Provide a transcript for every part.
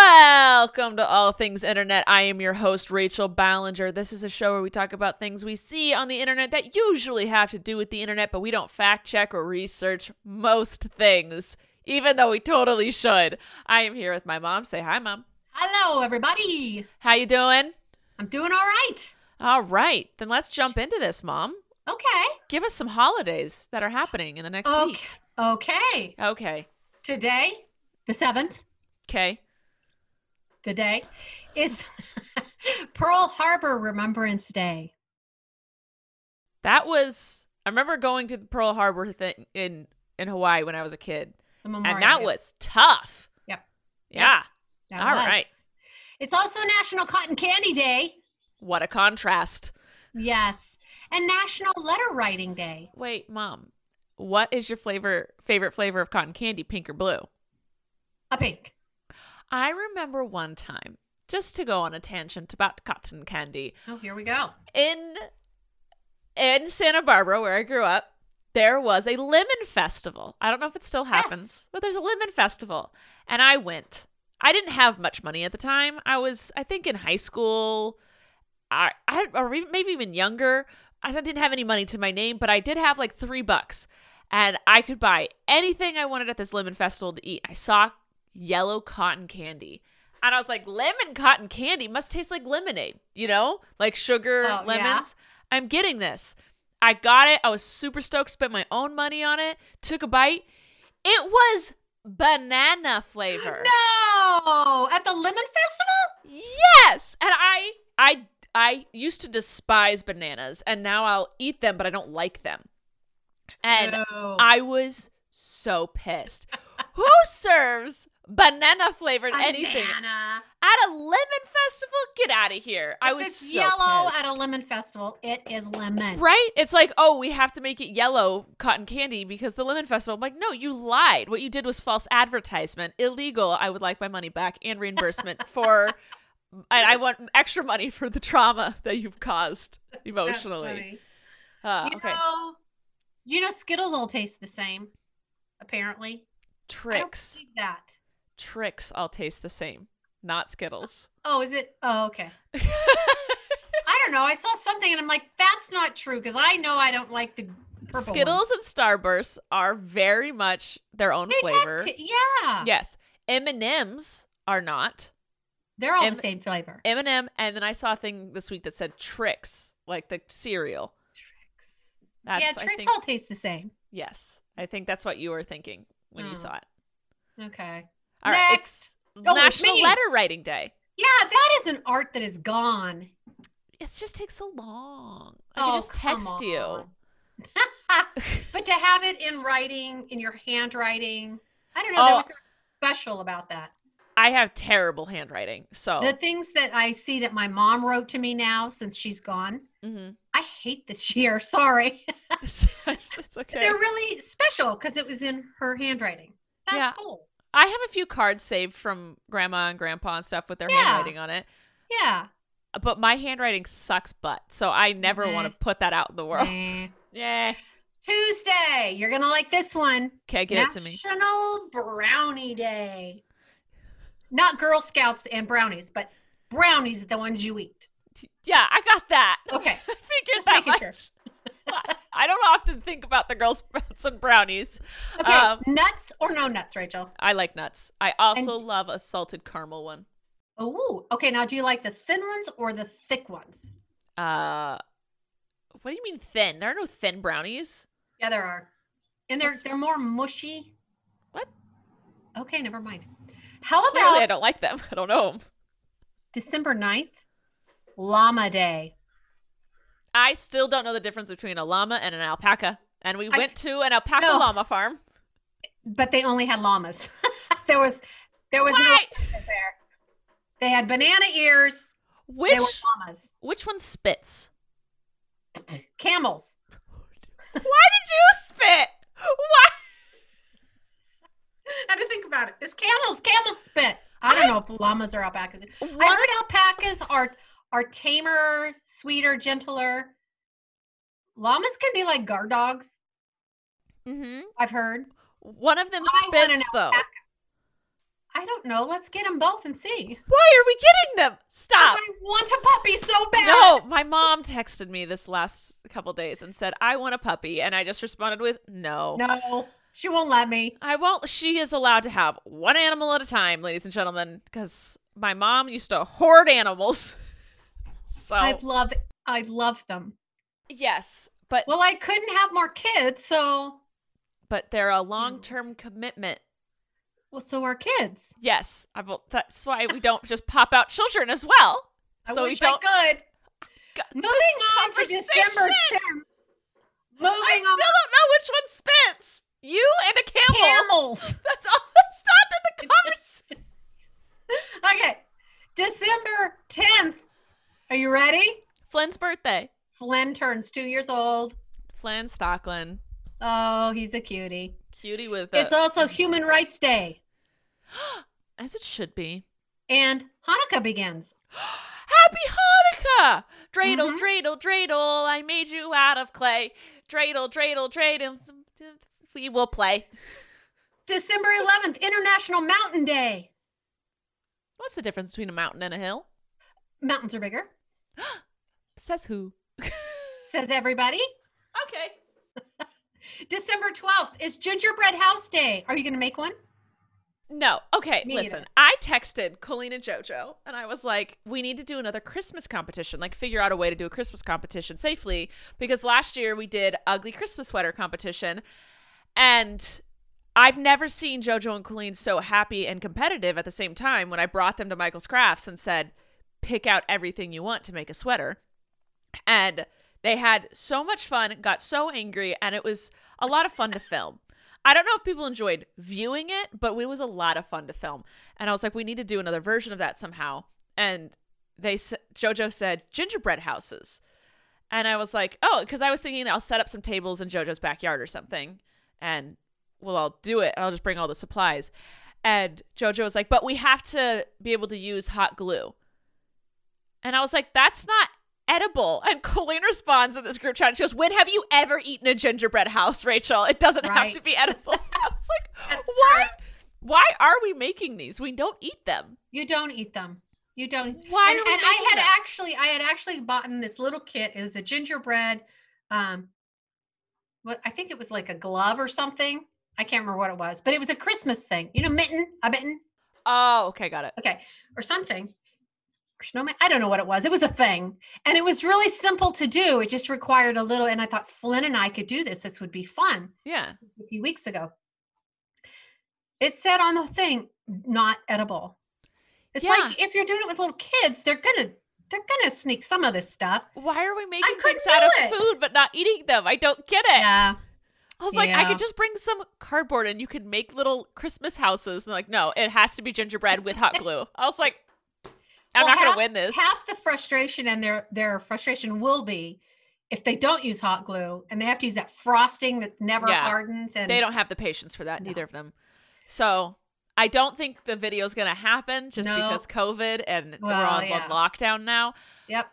Welcome to All Things Internet. I am your host, Rachel Ballinger. This is a show where we talk about things we see on the internet that usually have to do with the internet, but we don't fact check or research most things, even though we totally should. I am here with my mom. Say hi, mom. Hello, everybody. How you doing? I'm doing all right. All right, then let's jump into this, mom. Okay. Give us some holidays that are happening in the next Okay. week. Okay. Okay. Today, the 7th, Okay. Today is Pearl Harbor Remembrance Day. That was I remember going to the Pearl Harbor thing in in Hawaii when I was a kid. and that was tough. Yep. Yeah. That all was. right. It's also National Cotton Candy Day. What a contrast. Yes. And National Letter Writing Day. Wait, mom. What is your flavor favorite flavor of cotton candy, pink or blue? A pink. I remember one time, just to go on a tangent about cotton candy, Oh, here we go. in in Santa Barbara where I grew up, there was a lemon festival. I don't know if it still happens, but there's a lemon festival, and I went. I didn't have much money at the time. I was, I think, in high school. I, I or even- maybe even younger. I didn't have any money to my name, but I did have like three bucks, and I could buy anything I wanted at this lemon festival to eat. I saw yellow cotton candy. And I was like, lemon cotton candy must taste like lemonade, you know, like sugar, Oh, yeah. lemons. I'm getting this. I got it. I was super stoked, spent my own money on it, took a bite. It was banana flavor. No! At the Lemon Festival? Yes. And I I I used to despise bananas and now I'll eat them but I don't like them. And No. I was so pissed. Who serves banana flavored anything Banana. at a lemon festival? Get out of here. I was it's so yellow pissed. at a lemon festival. It is lemon. Right? It's like, oh, we have to make it yellow cotton candy because the lemon festival. I'm like, no, you lied. What you did was false advertisement, illegal. I would like my money back and reimbursement for, and I want extra money for the trauma that you've caused emotionally. Uh, you okay, know, do you know Skittles all taste the same? Apparently, I don't Trix, that. Tricks. All taste the same, not Skittles. Oh, is it? Oh, okay. I don't know. I saw something and I'm like, that's not true because I know I don't like the purple Skittles ones. and Starbursts are very much their own They flavor. to- yeah, Yes, M and M's are not. they're all M- the same flavor. M&M, and then I saw a thing this week that said Trix, like the cereal. Trix. That's, yeah, Trix think, all taste the same. yes, I think that's what you were thinking when you Mm. saw it. Okay. All right, it's Oh, National. Letter Writing Day. Yeah, that is an art that is gone. It just takes so long. I oh, could just text you. but to have it in writing, in your handwriting, I don't know. There Oh. was something special about that. I have terrible handwriting, so The things that I see that my mom wrote to me now since she's gone, Mhm. I hate this year. Sorry. it's, it's okay. They're really special because it was in her handwriting. That's Yeah. cool. I have a few cards saved from Grandma and Grandpa and stuff with their Yeah. handwriting on it. Yeah. but my handwriting sucks butt, so I never want to put that out in the world. Eh. yeah. Tuesday, you're gonna like this one. Okay, give it to me. National Brownie Day. Not Girl Scouts and brownies, but brownies are the ones you eat. Yeah, I got that. Okay. Just that much. I don't often think about the Girl Scouts and brownies. Okay, Um, nuts or no nuts, Rachel? I like nuts. I also love a salted caramel one. Oh, okay. Now, do you like the thin ones or the thick ones? Uh, what do you mean thin? There are no thin brownies. Yeah, there are, and they're What's- they're more mushy. What? Okay, never mind. How about? Clearly, I don't like them. I don't know 'em. December 9th, Llama Day? I still don't know the difference between a llama and an alpaca. And we I- went to an alpaca No. llama farm. But they only had llamas. there was there was no Why? alpacas there. They had banana ears. Which llamas. which one spits? Camels. Why did you spit? Why? I had to think about it. It's camels. Camels spit. I don't know if llamas are alpacas. I heard alpacas are are tamer, sweeter, gentler. Llamas can be like guard dogs. Mm-hmm. I've heard. One of them I spits though. alpaca. I don't know. Let's get them both and see. Why are we getting them? Stop. I want a puppy so bad. No, my mom texted me this last couple days and said, I want a puppy. And I just responded with, no. No, she won't let me. I won't. She is allowed to have one animal at a time, ladies and gentlemen, because my mom used to hoard animals. So, I love I'd love them. yes, but Well, I couldn't have more kids, so but they're a long term commitment. well, so are kids. Yes, I will, that's why we don't just pop out children as well. I so we wish don't. I could. God, Moving on to December 10th. Moving I still on don't know which one spits. You and a camel. camels. That's all. That's not in the conversation. Okay. December 10th. Are you ready? Flynn's birthday. Flynn turns two years old. Flynn Stocklin, Oh, he's a cutie. cutie with a, It's also Human Rights Day. as it should be. And Hanukkah begins. Happy Hanukkah! Dreidel, Mhm. dreidel, dreidel, I made you out of clay. Dreidel, dreidel, dreidel, we will play. December 11th, International Mountain Day. What's the difference between a mountain and a hill? Mountains are bigger, Says who? says everybody. Okay. December 12th is Gingerbread House Day. Are you going to make one? No. Okay, Me listen. either. I texted Colleen and JoJo and I was like, we need to do another Christmas competition. Like figure out a way to do a Christmas competition safely because last year we did ugly Christmas sweater competition and I've never seen JoJo and Colleen so happy and competitive at the same time when I brought them to Michael's Crafts and said, pick out everything you want to make a sweater. And they had so much fun, got so angry, and it was a lot of fun to film. I don't know if people enjoyed viewing it, but it was a lot of fun to film. And I was like, we need to do another version of that somehow. And they JoJo said gingerbread houses. And I was like, oh, because I was thinking I'll set up some tables in JoJo's backyard or something. And well, I'll do it. I'll just bring all the supplies. And JoJo was like, but we have to be able to use hot glue. And I was like, that's not edible. And Colleen responds in this group chat. She goes, When have you ever eaten a gingerbread house, Rachel? It doesn't have to be edible. I was like, That's why? true. Why are we making these? We don't eat them. You don't eat them. You don't. Why and, are we and I had them? actually, I had actually bought in this little kit. It was a gingerbread. Um, what I think it was like a glove or something. I can't remember what it was, but it was a Christmas thing. You know, mitten, a mitten, Oh, okay, got it. okay, or something. Snowman. I don't know what it was. It was a thing, and it was really simple to do. It just required a little. And I thought Flynn and I could do this. This would be fun. Yeah. a few weeks ago. It said on the thing, not edible. It's Yeah. like if you're doing it with little kids, they're gonna they're gonna sneak some of this stuff. Why are we making things out of it. food but not eating them? I don't get it. Yeah. I was like, I could just bring some cardboard and you could make little Christmas houses. And like, no, it has to be gingerbread with hot glue. I was like, I'm Well, not going to win this. Half the frustration and their their frustration will be if they don't use hot glue and they have to use that frosting that never Yeah. hardens and they don't have the patience for that, No. neither of them. So I don't think the video's going to happen just No. because COVID and we're on yeah. lockdown now. Yep.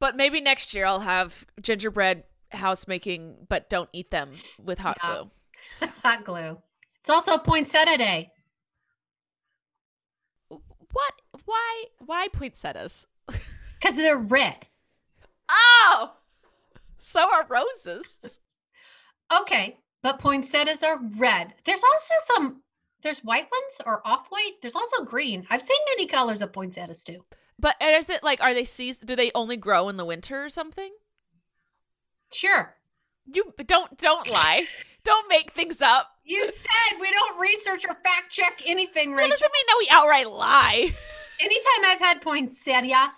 But maybe next year I'll have gingerbread house making, but don't eat them with hot Yeah. glue. Hot glue. It's also a poinsettia day. What? Why? Why poinsettias? Because they're red. Oh, so are roses. Okay, but poinsettias are red. There's also some. There's white ones or off white. There's also green. I've seen many colors of poinsettias too. But is it like are they seas? Do they only grow in the winter or something? Sure. You don't don't lie. don't make things up. You said we don't research or fact check anything, That doesn't mean that we outright lie. Anytime I've had poinsettias,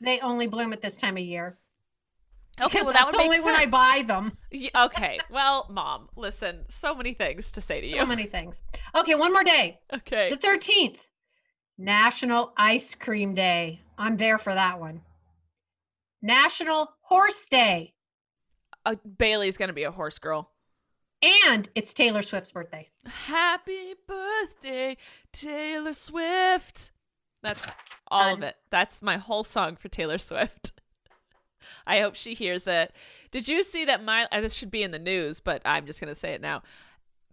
they only bloom at this time of year. Okay, Because well that would make only when I buy them. Y- Okay, well, mom, listen. So many things to say to So you. So many things. Okay, one more day. Okay. The 13th, National Ice Cream Day. I'm there for that one. National Horse Day. Uh, Bailey's gonna be a horse girl. And it's Taylor Swift's birthday. Happy birthday, Taylor Swift. That's all of it. That's my whole song for Taylor Swift. I hope she hears it. Did you see that my uh, this should be in the news, but I'm just going to say it now.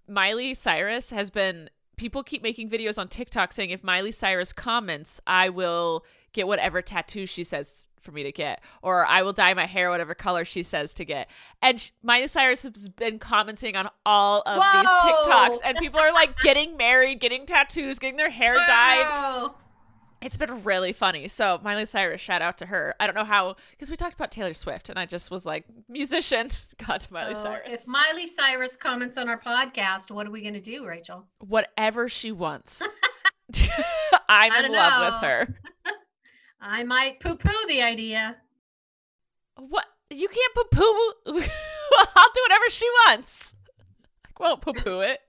Miley Cyrus has been people keep making videos on TikTok saying if Miley Cyrus comments, I will get whatever tattoo she says for me to get or I will dye my hair whatever color she says to get. And Miley Cyrus has been commenting on all of Whoa. these TikToks and people are like getting married, getting tattoos, getting their hair dyed. Wow. It's been really funny. So Miley Cyrus, shout out to her. I don't know how because we talked about Taylor Swift, and I just was like, musician, got to Miley So Cyrus. if Miley Cyrus comments on our podcast, what are we going to do, Rachel? Whatever she wants. I'm in don't love with her. I might poo poo the idea. What you can't poo poo. I'll do whatever she wants. I won't poo poo it.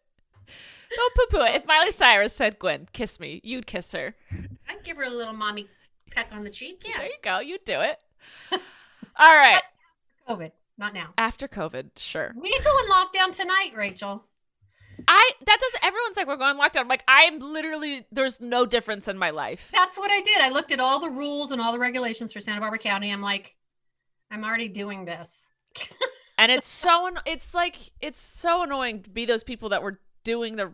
Don't poo poo it. If Miley Cyrus said, "Gwen, kiss me," you'd kiss her. I'd give her a little mommy peck on the cheek. Yeah. There you go. You do it. All right. COVID, not now. After COVID, sure. We go in lockdown tonight, Rachel. I that does everyone's like we're going lockdown. I'm like I'm literally there's no difference in my life. That's what I did. I looked at all the rules and all the regulations for Santa Barbara County. I'm like, I'm already doing this. And it's so it's like it's so annoying to be those people that were doing the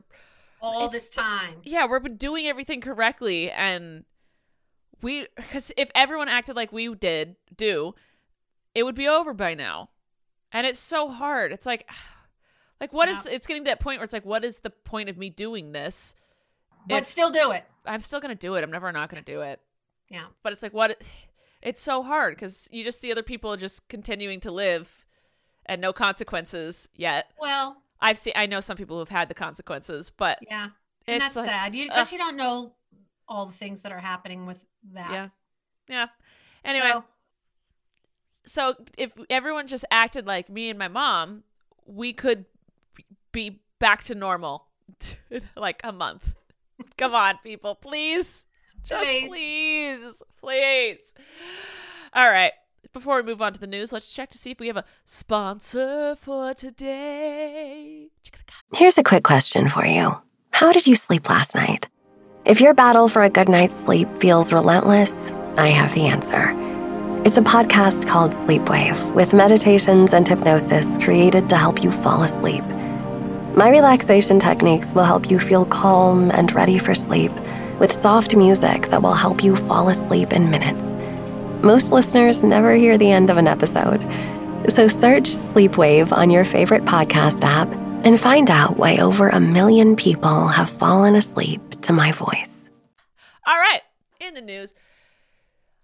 All this time. yeah, we're doing everything correctly and we cuz if everyone acted like we did do, it would be over by now. And it's so hard. It's like like what is it's getting to that point where it's like what is the point of me doing this? But If- still do it. I'm still going to do it. I'm never not going to do it. Yeah. but it's like what it's so hard because you just see other people just continuing to live and no consequences yet Well, i've seen i know some people who've had the consequences but yeah. And it's that's like sad. You because you don't know all the things that are happening with that. yeah yeah anyway So, so if everyone just acted like me and my mom we could be back to normal in like a month come on people please just Please. please please all right before we move on to the news let's check to see if we have a sponsor for today Here's a quick question for you How did you sleep last night? If your battle for a good night's sleep feels relentless, I have the answer. It's a podcast called Sleepwave with meditations and hypnosis created to help you fall asleep. My relaxation techniques will help you feel calm and ready for sleep with soft music that will help you fall asleep in minutes. Most listeners never hear the end of an episode. So search Sleepwave on your favorite podcast app and find out why over a million people have fallen asleep to my voice. all right in the news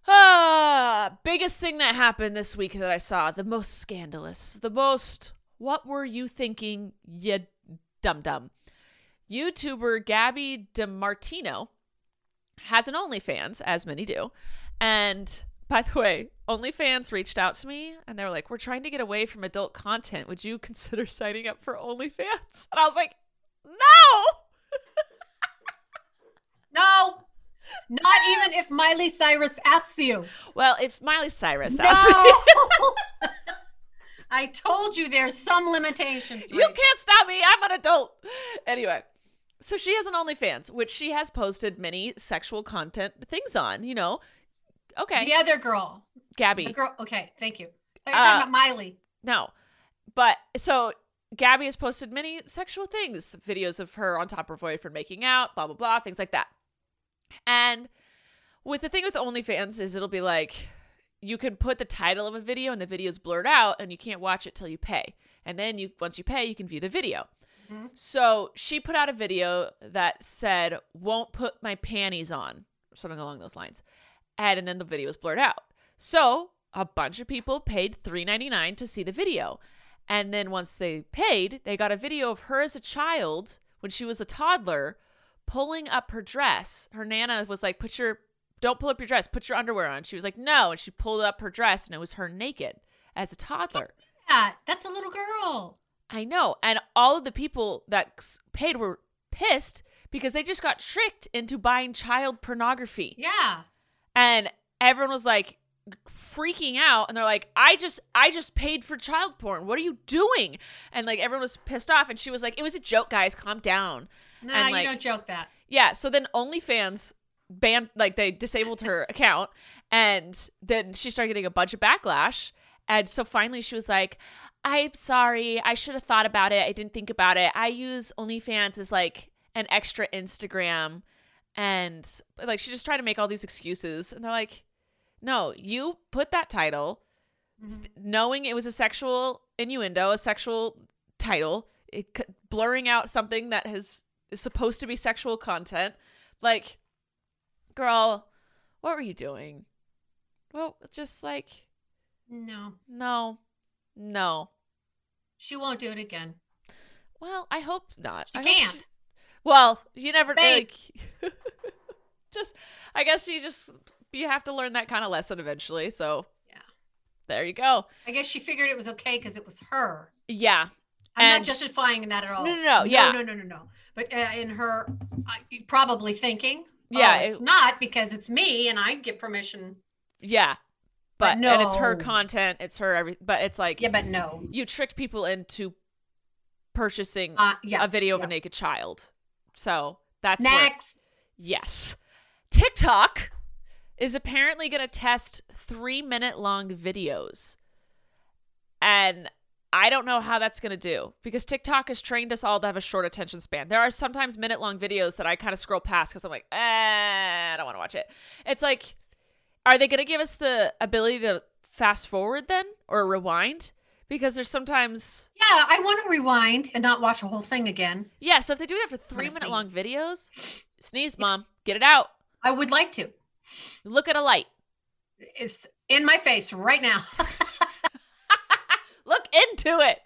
ah biggest thing that happened this week that i saw the most scandalous the most what were you thinking you dum dum youtuber Gabi DeMartino has an OnlyFans, as many do. And by the way, OnlyFans reached out to me and they were like, We're trying to get away from adult content. Would you consider signing up for OnlyFans? And I was like, No. no, not even if Miley Cyrus asks you. Well, if Miley Cyrus No. asks I told you there's some limitations. you can't stop me. I'm an adult. Anyway, So she has an OnlyFans, which she has posted many sexual content things on. You know, okay, The other girl. Gabi. The girl. Okay, thank you. I thought you were talking Uh, about Miley. No. But so Gabi has posted many sexual things, videos of her on top of her boyfriend making out, blah blah blah, things like that. And with the thing with OnlyFans is it'll be like you can put the title of a video and the video is blurred out and you can't watch it till you pay. And then you once you pay, you can view the video. Mhm. So she put out a video that said, "Won't put my panties on," or something along those lines, and, and then the video was blurred out. So a bunch of people paid $3.99 to see the video, and then once they paid, they got a video of her as a child when she was a toddler, pulling up her dress. Her nana was like, "Put your don't pull up your dress. Put your underwear on." She was like, "No," and she pulled up her dress, and it was her naked as a toddler. Yeah, that's a little girl. I know. And all of the people that paid were pissed because they just got tricked into buying child pornography. Yeah. And everyone was like freaking out and they're like, "I just I just paid for child porn. What are you doing?" And like everyone was pissed off and she was like, "It was a joke, guys. Calm down." Nah, And, you don't joke that. Yeah, so then OnlyFans banned, like they disabled her account, and then she started getting a bunch of backlash. And so finally, she was like, "I'm sorry, I should have thought about it. I didn't think about it. I use OnlyFans as like an extra Instagram." And like she just tried to make all these excuses, and they're like, "No, you put that title, mm-hmm. th- knowing it was a sexual innuendo, a sexual title, it, blurring out something that has is supposed to be sexual content. Like, girl, what were you doing? Well, just like, No, no, no. she won't do it again. Well, I hope not. She I can't. well, you never Babe. like. just, I guess you just you have to learn that kind of lesson eventually. So Yeah. there you go. I guess she figured it was okay because it was her. Yeah, I'm And- not justifying that at all. No, no, no, yeah. no, no, no, no. But uh, in her, uh, probably thinking, Yeah, oh, it's it- not because it's me and I get permission. yeah. But But, and it's her content. It's her every. But it's like Yeah, but no. you tricked people into purchasing Uh, yeah. a video of a naked child. So that's where, Next. yes. TikTok is apparently going to test three minute long videos. And I don't know how that's going to do because TikTok has trained us all to have a short attention span. There are sometimes minute long videos that I kind of scroll past because I'm like, eh, I don't want to watch it. It's like, are they going to give us the ability to fast forward then or rewind? Because there's sometimes Yeah, I want to rewind and not watch a whole thing again. yeah, so if they do that for three minute long videos, sneeze, mom, get it out. I would like to. Look at a light. It's in my face right now. Look into it.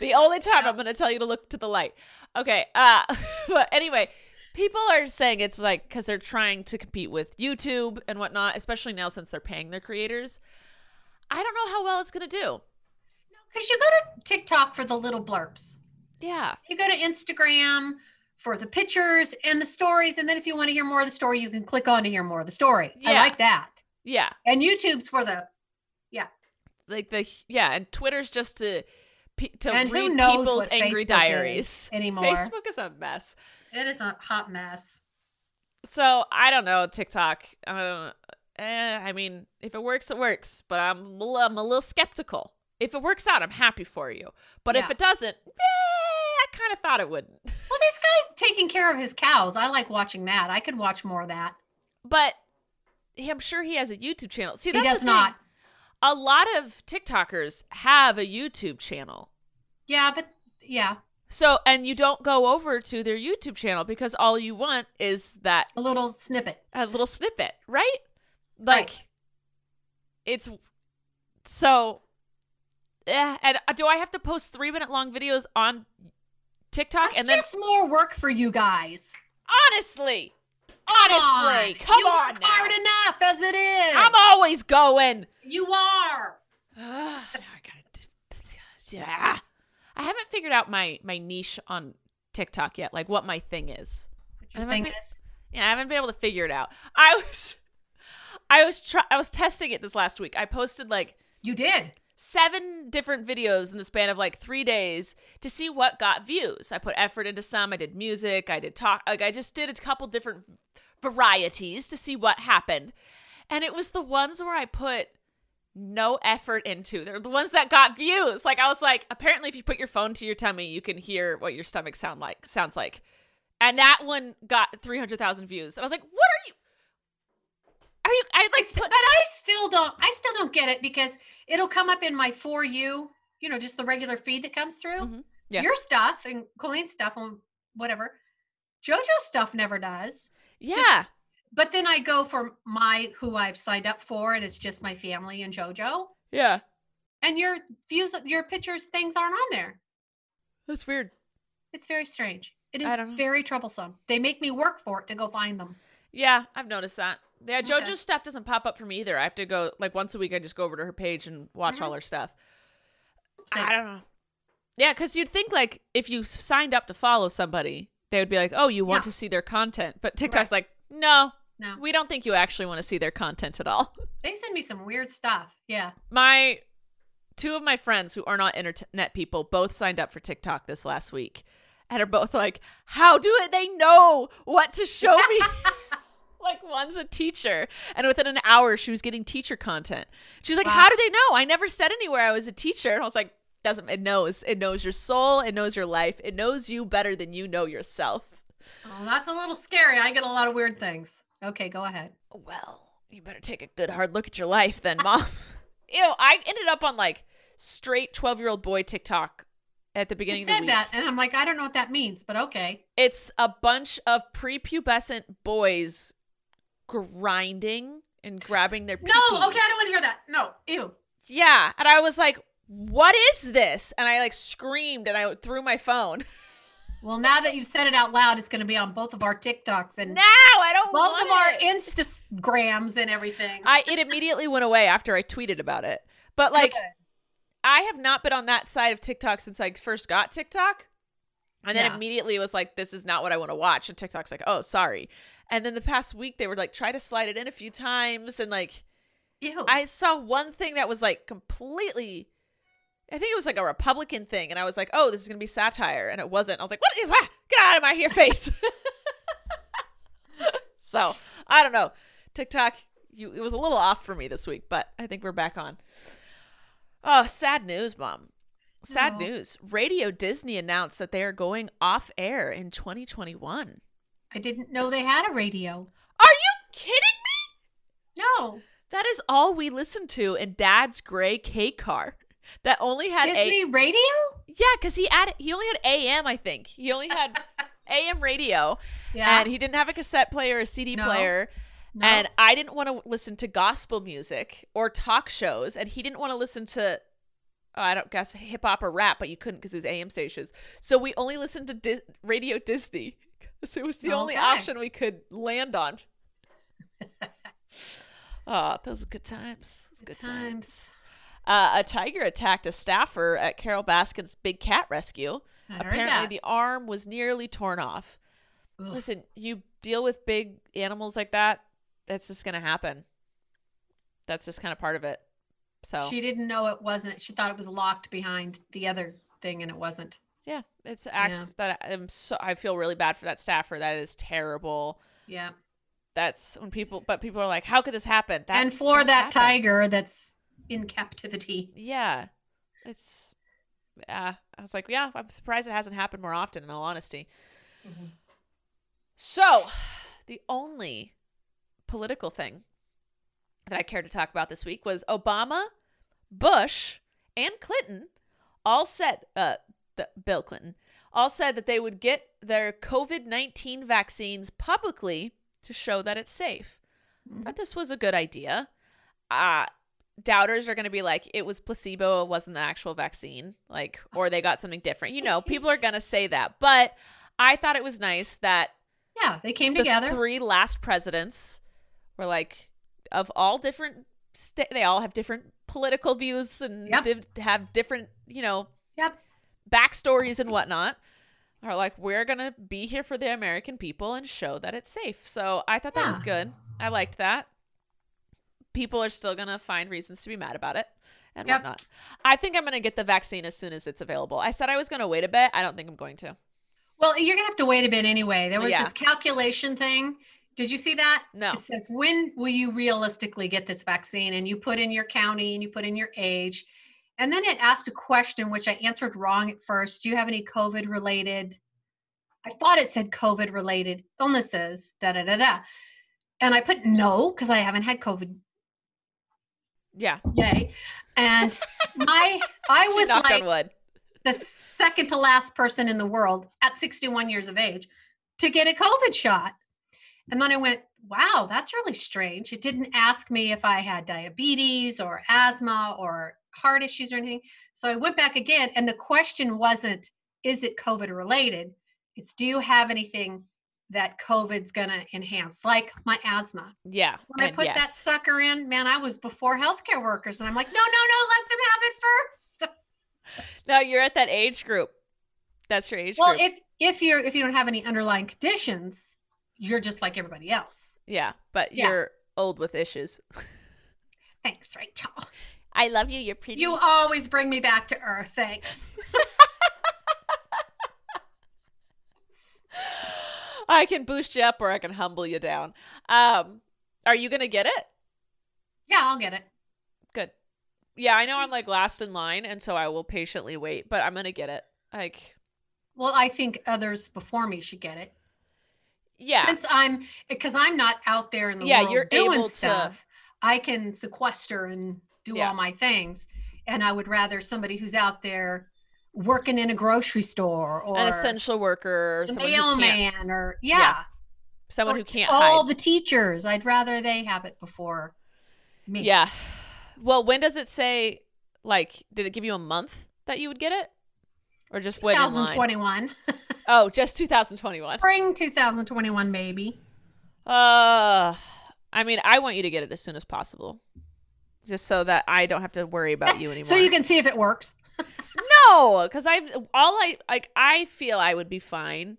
The only time I'm going to tell you to look to the light. Okay. Uh, but anyway, people are saying it's like because they're trying to compete with YouTube and whatnot, especially now since they're paying their creators. I don't know how well it's going to do. Because you go to TikTok for the little blurbs. Yeah. You go to Instagram for the pictures and the stories. And then if you want to hear more of the story, you can click on to hear more of the story. I Yeah. like that. Yeah. And YouTube's for the Like the, yeah. And Twitter's just to, to And read people's angry Facebook diaries. anymore. Facebook is a mess. it is a hot mess. So I don't know TikTok. I don't. Eh, I mean, if it works, it works. But I'm a little- I'm a little skeptical. If it works out, I'm happy for you. But if it doesn't, eh, I kind of thought it wouldn't. Well, there's guy taking care of his cows. I like watching that. I could watch more of that. But I'm sure he has a YouTube channel. See, He does not. A lot of TikTokers have a YouTube channel. Yeah, but yeah, So, and you don't go over to their YouTube channel because all you want is that a little snippet. a little snippet, right? Like Right. it's so yeah, and uh, do I have to post 3 minute long videos on TikTok That's and then just more work for you guys. honestly Come honestly, on. come you on work now. hard enough as it is. I'm always going. you are. I gotta yeah. I haven't figured out my my niche on TikTok yet, like what my thing is. What your thing bit- is. Yeah, I haven't been able to figure it out. I was I was try- I was testing it this last week. I posted like You did. Seven different videos in the span of like three days to see what got views. I put effort into some. I did music. I did talk. Like I just did a couple different varieties to see what happened. And it was the ones where I put no effort into. They're the ones that got views. Like I was like, apparently if you put your phone to your tummy, you can hear what your stomach sound like sounds like. And that one got 300,000 views. And I was like, what are you are you I I like st- put, but I still don't. I still don't get it because it'll come up in my for you. You know, just the regular feed that comes through. Mhm. Yeah. Your stuff and Colleen's stuff and whatever. JoJo stuff never does. yeah. But then I go for my who I've signed up for, and it's just my family and JoJo. yeah. And your views, your pictures, things aren't on there. That's weird. It's very strange. It I is very troublesome. They make me work for it to go find them. Yeah, I've noticed that. Yeah, Okay. JoJo's stuff doesn't pop up for me either. I have to go like once a week. I just go over to her page and watch Mhm. all her stuff. Same. I don't know. Yeah, because you'd think like if you signed up to follow somebody, they would be like, "Oh, you want to see their content," but TikTok's like, "No, No, we don't think you actually want to see their content at all." they send me some weird stuff. Yeah. My two of my friends who are not internet people both signed up for TikTok this last week, and are both like, "How do? They know what to show me." like one's a teacher and within an hour she was getting teacher content she was like Wow. how do they know i never said anywhere i was a teacher and i was like doesn't it knows it knows your soul it knows your life it knows you better than you know yourself Oh, that's a little scary. I get a lot of weird things. Okay, go ahead. well you better take a good hard look at your life then mom ew i ended up on like straight 12 year old boy tiktok at the beginning You of the said that, and I'm like, I don't know what that means, but okay. it's a bunch of prepubescent boys grinding and grabbing their No, okay, I don't want to hear that. No, ew. Yeah, and I was like, "What is this?" And I like screamed and I threw my phone. Well, now that you've said it out loud, it's going to be on both of our TikToks and now I don't both of our. Instagrams and everything. I it immediately went away after I tweeted about it. But like, Good. I have not been on that side of TikTok since I first got TikTok. And then Yeah. immediately it was like, this is not what I want to watch. And TikTok's like, oh, sorry. And then the past week they were like, try to slide it in a few times. And like, ew. I saw one thing that was like completely I think it was like a Republican thing, and I was like, "Oh, this is gonna be satire," and it wasn't. I was like, "What? Ah, Get out of my here face!" so I don't know. TikTok, you it was a little off for me this week, but I think we're back on. Oh, sad news, mom. Sad Oh. news. Radio Disney announced that they are going off air in 2021. I didn't know they had a radio. Are you kidding me? No. That is all we listened to in Dad's gray K car. That only had a Disney radio? yeah, because he added he only had AM. I think he only had AM radio, Yeah. and he didn't have a cassette player or a CD No. player. No. And I didn't want to listen to gospel music or talk shows, and he didn't want to listen to. Oh, I don't guess hip hop or rap, but you couldn't because it was AM stations. So we only listened to Dis- Radio Disney. 'Cause it was the only Okay. option we could land on. oh, those are good times. Are good times. Uh, a tiger attacked a staffer at Carole Baskin's Big Cat Rescue. Apparently, the arm was nearly torn off. Ugh. Listen, you deal with big animals like that, that's just going to happen. That's just kind of part of it. So, She didn't know it wasn't. She thought it was locked behind the other thing, and it wasn't. Yeah, it's acts that I'm so I feel really bad for that staffer. That is terrible. Yeah. That's when people, but people are like, "How could this happen?" That and for that happens. tiger that's in captivity. Yeah. It's yeah. I was like, yeah, I'm surprised it hasn't happened more often in all honesty. So, the only political thing that I care to talk about this week was Obama, Bush, and Clinton all said uh the, Bill Clinton all said that they would get their COVID-19 vaccines publicly to show that it's safe. Thought this was a good idea. Uh doubters are going to be like it was placebo it wasn't the actual vaccine like or they got something different you know people are going to say that but i thought it was nice that Yeah, they came the together. three last presidents were like of all different sta- they all have different political views and Yep. div- have different you know Yep. Backstories and whatnot are like we're gonna be here for the american people and show that it's safe so i thought that was good i liked that people are still gonna find reasons to be mad about it and Yep. whatnot. I think I'm to get the vaccine as soon as it's available. I said I was to wait a bit. I don't think I'm going to. Well, you're gonna have to wait a bit anyway. There was Yeah. this calculation thing. Did you see that? No. It says when will you realistically get this vaccine? And you put in your county and you put in your age. And then it asked a question which I answered wrong at first. Do you have any COVID related? I thought it said COVID related illnesses, da da da da. And I put no, because I haven't had COVID Yeah. yay. And my I was like the second to last person in the world at 61 years of age to get a COVID shot. And then I went, wow, that's really strange. It didn't ask me if I had diabetes or asthma or heart issues or anything. So I went back again, and the question wasn't, is it COVID related? It's, do you have anything that COVID's going to enhance, like my asthma? Yeah. When I put that sucker in, man, I was before healthcare workers. And I'm like, no, no, no, let them have it first. now you're at that age group. That's your age well group. if if you're if you don't have any underlying conditions you're just like everybody else yeah, but Yeah. you're old with issues. thanks rachel I love you. You're pretty. you always bring me back to earth thanks I can boost you up or I can humble you down. Um, are you gonna get it? yeah i'll get it Good. Yeah, I know I'm like last in line, and so I will patiently wait, but I'm gonna get it. Like, well i think others before me should get it yeah, since i'm because i'm not out there in the Yeah, world you're doing able to- stuff i can sequester and do Yeah. all my things and i would rather somebody who's out there working in a grocery store or an essential worker, or the someone who can't, mailman or yeah, Yeah, someone or who can't all hide. the teachers i'd rather they have it before me Yeah. Well, when does it say? Like, did it give you a month that you would get it, or just wait 2021 Oh, just 2021. spring 2021 maybe Uh, I mean, I want you to get it as soon as possible, just so that I don't have to worry about you anymore. so you can see if it works no, because I all I like I feel I would be fine.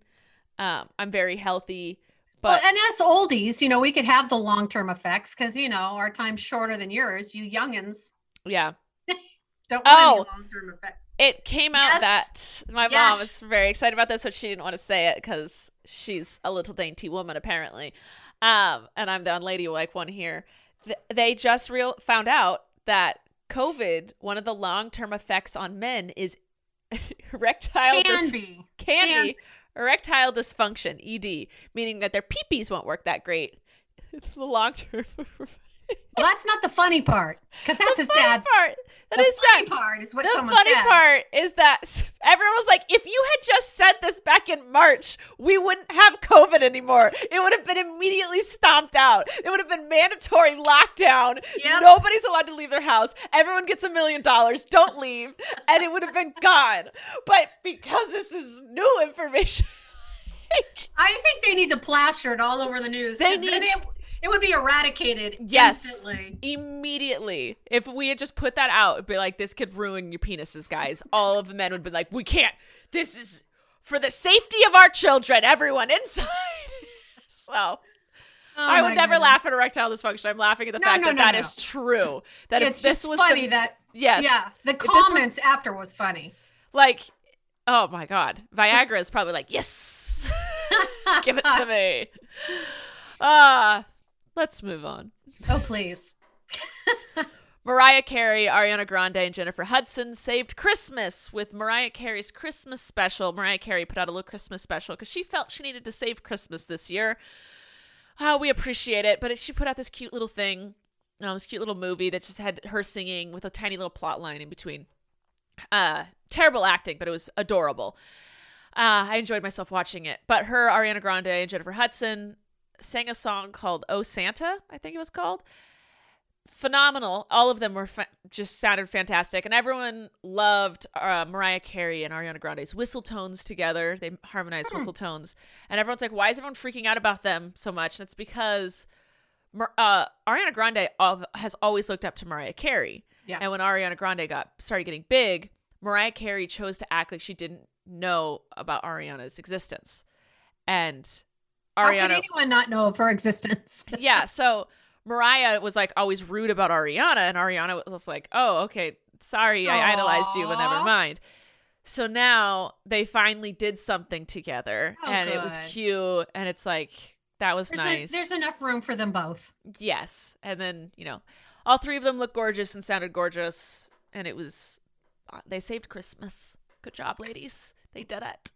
Um, I'm very healthy, but well and as oldies you know we could have the long-term effects because you know our time's shorter than yours you youngins yeah, don't want Oh. long-term effect it came out Yes. that my mom Yes. was very excited about this, but she didn't want to say it because she's a little dainty woman apparently. Um, and I'm the unladylike one here. Th- they just real found out that COVID, one of the long term effects on men is erectile can dys- be can Can- be erectile dysfunction ED, meaning that their peepees won't work that great. the long term. well that's not the funny part because that's the a sad part. That the is funny sad. part is what the funny said. part is that everyone was like, if you had just said this back in March, we wouldn't have COVID anymore. It would have been immediately stomped out. It would have been mandatory lockdown. Yep. Nobody's allowed to leave their house. Everyone gets a million dollars. Don't leave. And it would have been gone. But because this is new information, i think they need to plaster it all over the news They need- it, it would be eradicated Yes. instantly immediately, if we had just put that out, it'd be like, this could ruin your penises, guys. All of the men would be like, we can't. This is for the safety of our children, everyone inside. so Oh I would never goodness. laugh at erectile dysfunction. I'm laughing at the No, fact no, that no, that is true. That it's if this just was funny the, that yes, yeah the this was- comments after was funny like, oh my god, Viagra is probably like, yes, give it to me. Ah, let's move on. oh please Mariah Carey, Ariana Grande, and Jennifer Hudson saved Christmas with Mariah Carey's Christmas special. Mariah Carey put out a little Christmas special because she felt she needed to save Christmas this year. Uh, we appreciate it, but she put out this cute little thing, uh, this cute little movie that just had her singing with a tiny little plot line in between. Uh, terrible acting, but it was adorable. Uh, I enjoyed myself watching it. But her, Ariana Grande, and Jennifer Hudson sang a song called "Oh Santa," I think it was called phenomenal. All of them were fa- just sounded fantastic, and everyone loved uh, Mariah Carey and Ariana Grande's whistle tones together. They harmonized Hmm. whistle tones, and everyone's like, "Why is everyone freaking out about them so much?" And it's because uh, Ariana Grande has always looked up to Mariah Carey, Yeah. and when Ariana Grande got started getting big, Mariah Carey chose to act like she didn't know about Ariana's existence, and how could anyone not know of her existence yeah, so Mariah was like always rude about Ariana, and Ariana was like, "Oh, okay, Sorry, I idolized you, but never mind. So now they finally did something together, Oh, and it was cute, and it's like that was There's, a- nice. there's enough room for them both. Yes. And then, you know, all three of them looked gorgeous and sounded gorgeous. And it was, uh, they saved Christmas. Good job, ladies. They did it.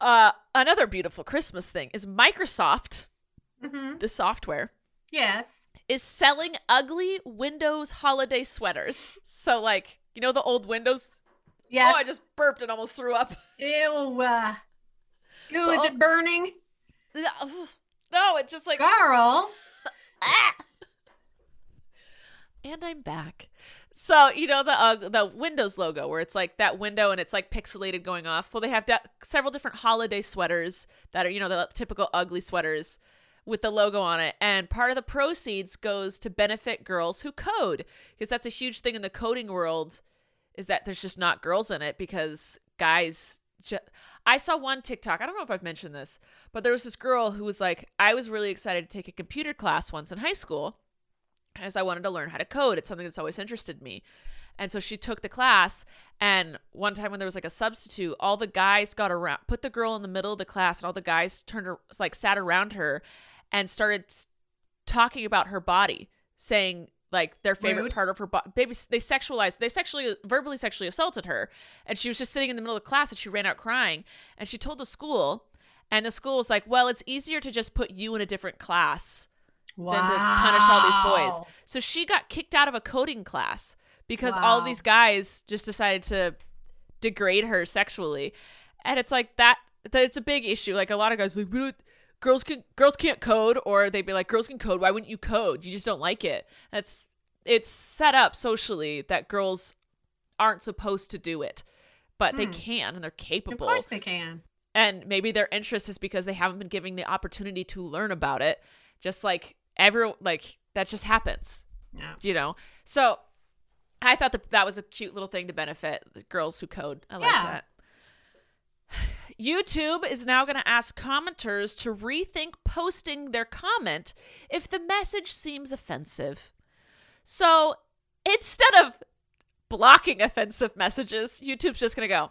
Uh, another beautiful Christmas thing is Microsoft, hmm the software, Yes. is selling ugly Windows holiday sweaters. So, like, you know, the old Windows. Yes. Oh, I just burped and almost threw up. Ew. Uh, ew, is Oh. it burning? No, it's just like. Carl. And I'm back. So you know the uh, the Windows logo where it's like that window and it's like pixelated going off. Well, they have de- several different holiday sweaters that are you know the typical ugly sweaters with the logo on it, and part of the proceeds goes to benefit girls who code because that's a huge thing in the coding world. Is that there's just not girls in it because guys. Ju- I saw one TikTok. I don't know if I've mentioned this, but there was this girl who was like, I was really excited to take a computer class once in high school as I wanted to learn how to code. It's something that's always interested me. And so she took the class. And one time when there was like a substitute, all the guys got around, put the girl in the middle of the class, and all the guys turned, like, sat around her and started talking about her body, saying, like their favorite Rude. part of her body. Baby, they sexualized, they sexually, verbally sexually assaulted her, and she was just sitting in the middle of the class, and she ran out crying, and she told the school, and the school was like, "Well, it's easier to just put you in a different class Wow. than to punish all these boys. So she got kicked out of a coding class because all these guys just decided to degrade her sexually. And it's like that that it's a big issue. Like a lot of guys like we don't girls can girls can't code or they'd be like girls can code, why wouldn't you code? You just don't like it. That's it's set up socially that girls aren't supposed to do it. But they Hmm. can and they're capable Of course they can. and maybe their interest is because they haven't been given the opportunity to learn about it just like every like that just happens No. you know so i thought that that was a cute little thing to benefit the girls who code i like Yeah. that youtube is now going to ask commenters to rethink posting their comment if the message seems offensive so instead of blocking offensive messages youtube's just going to go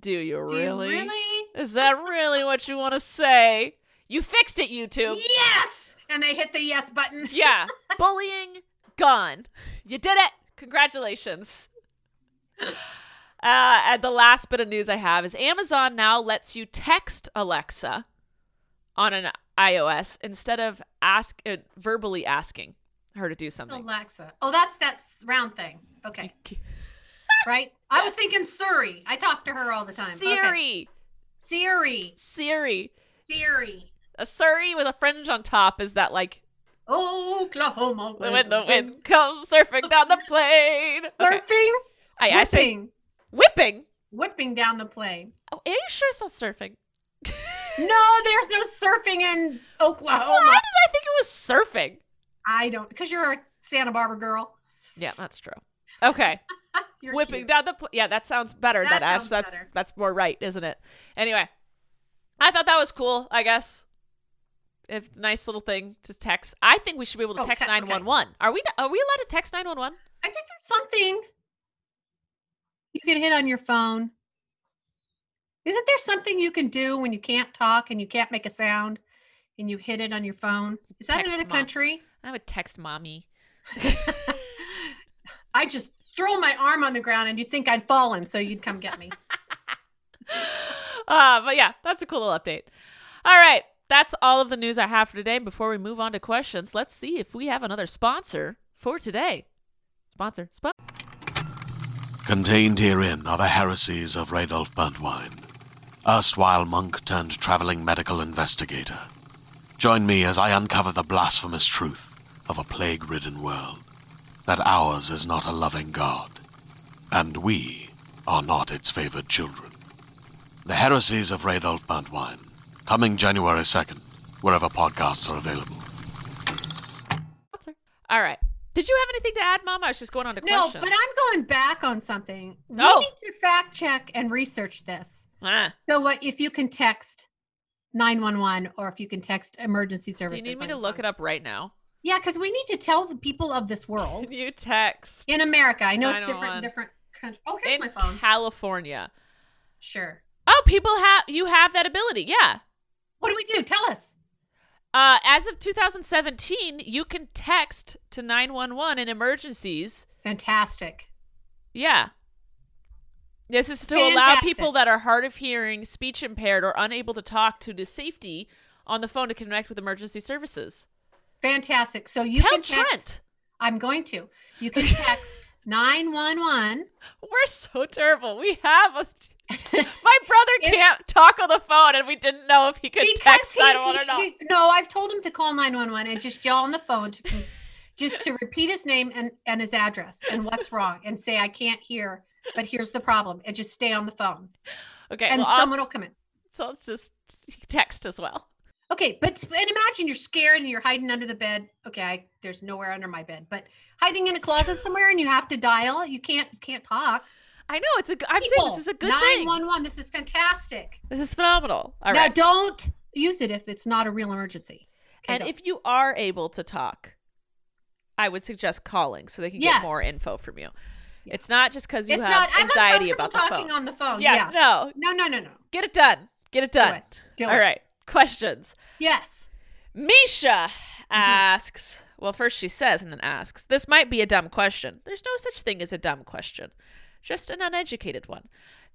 do you Do you really really? is that really what you want to say? You fixed it, YouTube. Yes. And they hit the yes button. Yeah. Bullying gone. You did it. Congratulations. Uh, and the last bit of news I have is Amazon now lets you text Alexa on an iOS instead of ask uh, verbally asking her to do something. Alexa. Oh, that's that round thing. Okay. Right? I was thinking Siri. I talk to her all the time. Okay. Siri. Siri. Siri. A Surrey with a fringe on top is that like Oklahoma. when the wind comes surfing down the plain. Okay. Surfing. I, I say Whipping. whipping. Whipping down the plain. Oh, are you sure it's not surfing? No, there's no surfing in Oklahoma. Why did I think it was surfing? I don't, because you're a Santa Barbara girl. Yeah, that's true. Okay, whipping cute. down the pl- yeah, that sounds better. That That, Ash. sounds That's better. that's more right, isn't it? Anyway, I thought that was cool. I guess if nice little thing to text. I think we should be able to Oh, text nine one one. Are we? Are we allowed to text nine one one? I think there's something you can hit on your phone. Isn't there something you can do when you can't talk and you can't make a sound and you hit it on your phone? Is that Text in another mom. country? I would text mommy. I just throw my arm on the ground and you'd think I'd fallen, so you'd come get me. uh, but yeah, that's a cool little update. All right, that's all of the news I have for today. Before we move on to questions, let's see if we have another sponsor for today. Sponsor, sponsor. Contained herein are the heresies of Radolf Burntwine, erstwhile monk turned traveling medical investigator. Join me as I uncover the blasphemous truth of a plague ridden world that ours is not a loving God, and we are not its favored children. The heresies of Radolf Burntwine, coming January 2nd, wherever podcasts are available. All right. Did you have anything to add, Mom? I was just going on to question. No, questions. but I'm going back on something. No. We Oh. need to fact check and research this. Ah, So, what if you can text 911 or if you can text emergency do services? you need me to look phone? it up right now? Yeah, because we need to tell the people of this world Can you text in America. I know it's different in different countries. Oh, here's in my phone. California? Sure. Oh, people have you have that ability. Yeah. What do we do? Tell us. Uh, as of 2017, you can text to 911 in emergencies. Fantastic. Yeah. This is to allow people that are hard of hearing, speech impaired, or unable to talk to the safety on the phone to connect with emergency services. Fantastic. So you Tell can text. Trent. I'm going to. You can text 911. We're so terrible. We have a. My brother If- can't talk on the phone, and we didn't know if he could text he's, 911 or not. he- no, I've told him to call 911 and just yell on the phone to just to repeat his name and, and his address and what's wrong and say I can't hear, but here's the problem and just stay on the phone Okay, and well, I'll someone will come in. so let's just text as well. Okay, but and imagine you're scared and you're hiding under the bed. Okay, I, there's nowhere under my bed, but hiding in a closet somewhere and you have to dial. You can't you can't talk. I know it's a. I'm saying this is a good thing. 911. This is fantastic. This is phenomenal. All now right. don't use it if it's not a real emergency. Okay, And go. if you are able to talk, I would suggest calling so they can get more info from you. Yeah. It's not just because you it's have not anxiety about the talking phone. on the phone. yeah, Yeah. no, No, no, no, no. get it done. Get it done. it. Do All it. right. Questions. Yes. Misha Mm-hmm. asks. Well, first she says and then asks. This might be a dumb question. There's no such thing as a dumb question, just an uneducated one.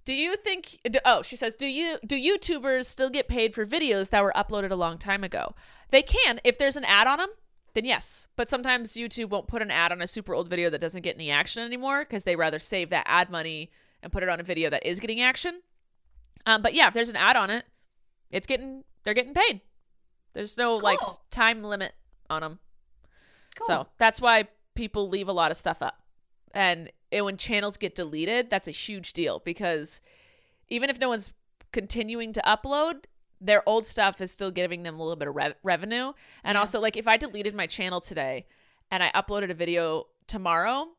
Do you think? do- Oh, she says. Do you do YouTubers still get paid for videos that were uploaded a long time ago? They can if there's an ad on them. Then yes, but sometimes YouTube won't put an ad on a super old video that doesn't get any action anymore because they rather save that ad money and put it on a video that is getting action. Um, but yeah, if there's an ad on it, it's getting they're getting paid. There's no like Cool. s- time limit on them. Cool. So that's why people leave a lot of stuff up. And it, when channels get deleted, that's a huge deal because even if no one's continuing to upload, their old stuff is still giving them a little bit of rev- revenue. And Yeah. also, like if I deleted my channel today and I uploaded a video tomorrow,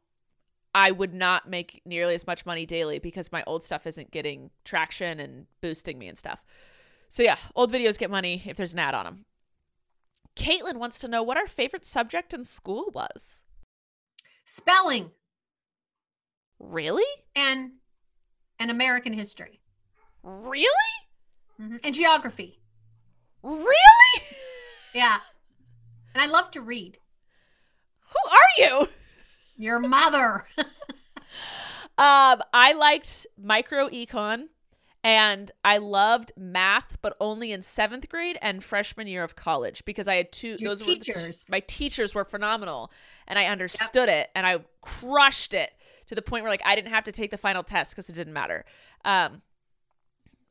I would not make nearly as much money daily because my old stuff isn't getting traction and boosting me and stuff. So yeah, old videos get money if there's an ad on them. Caitlin wants to know what our favorite subject in school was. Spelling Really? and and American history Really? Mhm. and geography. Really? Yeah. And I love to read. Who are you? Your mother. Um, I liked micro econ and I loved math, but only in seventh grade and freshman year of college because I had two. Your those were the my teachers were phenomenal, and I understood it, and I crushed it to the point where like I didn't have to take the final test because it didn't matter. Um,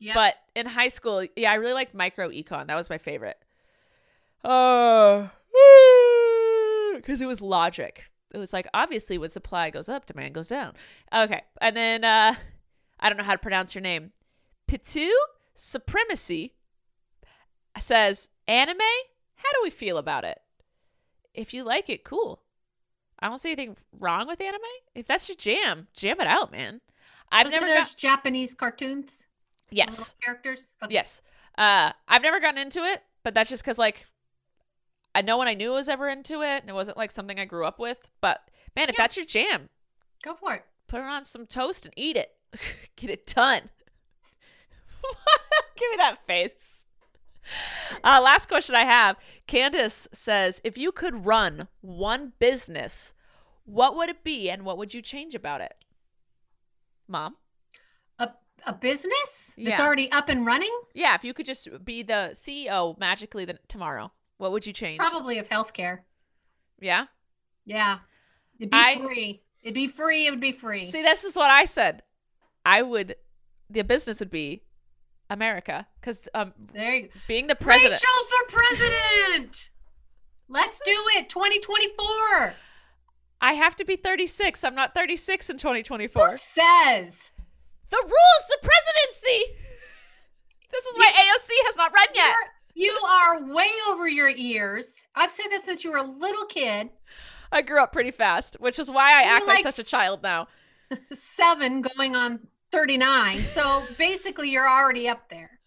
yeah. But in high school, yeah, I really liked micro econ. That was my favorite. Uh, because it was logic. It was like obviously when supply goes up, demand goes down. Okay, and then uh, I don't know how to pronounce your name. Pitu Supremacy says anime. How do we feel about it? If you like it, cool. I don't see anything wrong with anime. If that's your jam, jam it out, man. I've Those never those got Japanese cartoons. yes. Characters. Okay. Yes. Uh, I've never gotten into it, but that's just because like I no one I knew was ever into it, and it wasn't like something I grew up with. But man, if Yeah. that's your jam, Go for it. put it on some toast and eat it. Get it done. Give me that face. Uh, last question I have. Candace says, if you could run one business, what would it be, and what would you change about it? Mom. A a business that's Yeah. already up and running, Yeah, if you could just be the CEO magically the, tomorrow, what would you change? probably of healthcare. Yeah. Yeah. It'd be I- free. It'd be free. It would be free. See, this is what I said. I would, the business would be America because um, there you being the president. Rachel for president. Let's do it. 2024. I have to be 36. I'm not 36 in 2024. Who 2024. says? The rules to presidency. This is why AOC has not run yet. You are way over your ears. I've said that since you were a little kid. I grew up pretty fast, which is why I You're act like, like such a child now. Seven going on 39. So basically, you're already up there.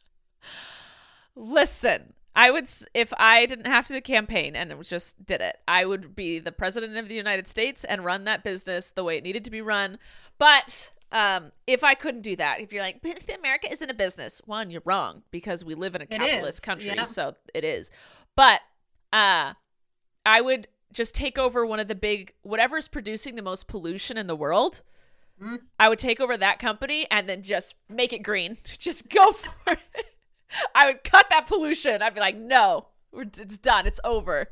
Listen, I would, if I didn't have to campaign and it just did it, I would be the president of the United States and run that business the way it needed to be run. But um, if I couldn't do that, if you're like, "But America isn't a business, one, you're wrong because we live in a It capitalist is, country, yeah. so it is. But uh, I would just take over one of the big, whatever's producing the most pollution in the world. Mm. I would take over that company and then just make it green. Just go for it. I would cut that pollution. I'd be like, no, we're, it's done. It's over.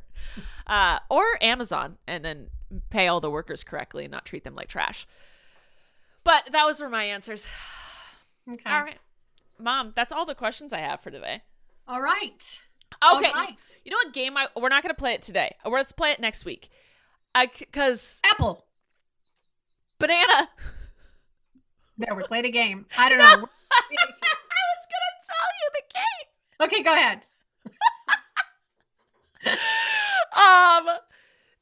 Uh, or Amazon and then pay all the workers correctly and not treat them like trash. But that was were my answers. Okay. All right. Mom, that's all the questions I have for today. All right. Okay. right. You know what game I we're not going to play it today. Or Let's play it next week. I cuz Apple. Banana There, we played a game. I don't know. I was going to tell you the game. okay, go ahead. Um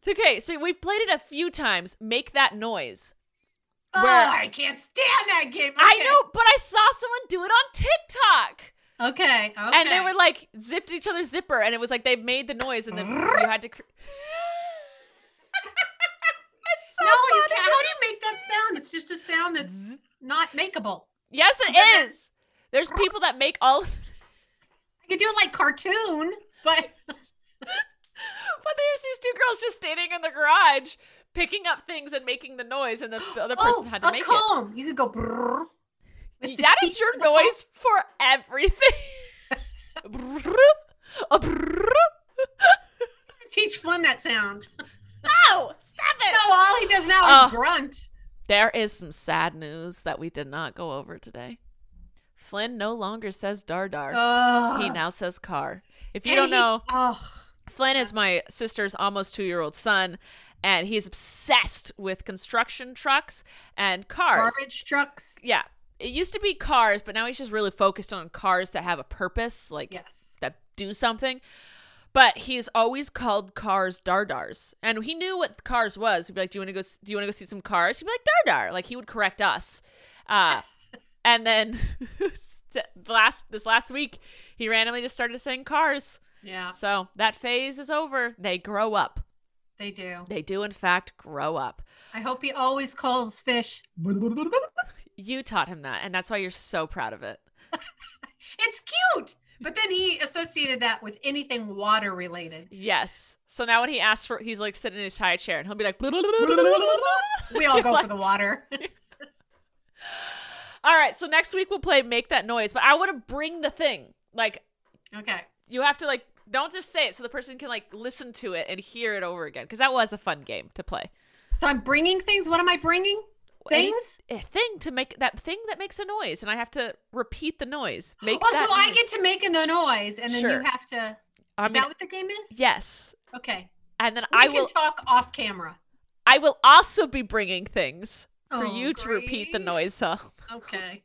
Okay, so we've played it a few times. Make that noise. Oh, Where- I can't stand that game. I know, but I saw someone do it on TikTok. Okay. Okay. And they were like zipped each other's zipper and it was like they made the noise and then you had to cr- so no, you funny. can't. How do you make that sound? It's just a sound that's not makeable. Yes, it is. There's people that make all I could do it like cartoon, but But there's these two girls just standing in the garage, picking up things and making the noise, and the, the other oh, person oh, had to a make comb. You could go. brrr it. That is your noise for everything. Brrr, a brrr. Teach Flynn that sound. No, stop it. No, all he does now Oh. is grunt. There is some sad news that we did not go over today. Flynn no longer says dar dar. Ugh. he now says car. If you don't he- know, oh, Flynn is my sister's almost two year old son, and he's obsessed with construction trucks and cars. garbage trucks. Yeah. It used to be cars, but now he's just really focused on cars that have a purpose, like Yes. that do something. But he's always called cars dardars, and he knew what cars was. He'd be like, "Do you want to go? Do you want to go see some cars?" He'd be like, "Dardar." Like he would correct us. Uh, and then st- last this last week, he randomly just started saying cars. Yeah, So that phase is over. They grow up. they do. They do, in fact, grow up. I hope he always calls fish. You taught him that, and that's why you're so proud of it. It's cute. But then he associated that with anything water related. Yes. So now when he asks for, he's like sitting in his high chair, and he'll be like, We all go Like- for the water. All right. So next week we'll play make that noise, but I want to bring the thing. Like okay. you have to like don't just say it, so the person can like listen to it and hear it over again, because that was a fun game to play. So I'm bringing things. What am I bringing? Things? a thing to make that thing that makes a noise, and I have to repeat the noise. Make oh, that so I get to make the noise, and then Sure. you have to. I Is mean, that what the game is? yes. Okay. And then We I can will. talk off camera. I will also be bringing things for Oh, you to repeat the noise of. Okay.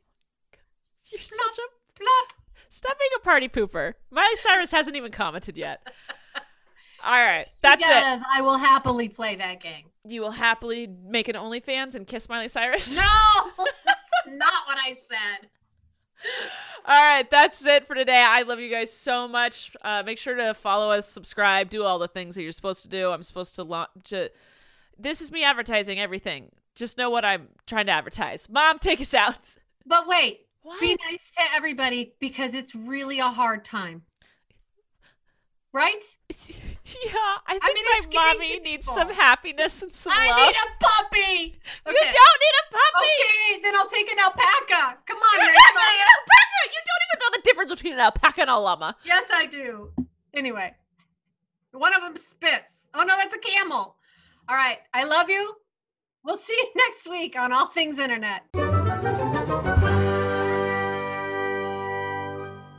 You're such a Plop. stop being a party pooper. Miley Cyrus hasn't even commented yet. All right, that's it. I will happily play that game. You will happily make an OnlyFans and kiss Miley Cyrus. No, that's not what I said. All right, that's it for today. I love you guys so much. Uh, make sure to follow us, subscribe, do all the things that you're supposed to do. I'm supposed to launch. To, this is me advertising everything. Just know what I'm trying to advertise. Mom, take us out. But wait, What? be nice to everybody because it's really a hard time. Right? Yeah, I think mean, it's my mommy needs people. some happiness and some I love. need a puppy. You don't need a puppy. Okay, then I'll take an alpaca. Come on, You're not an alpaca. You don't even know the difference between an alpaca and a llama. Yes, I do. Anyway, one of them spits. Oh no, that's a camel. All right, I love you. We'll see you next week on All Things Internet.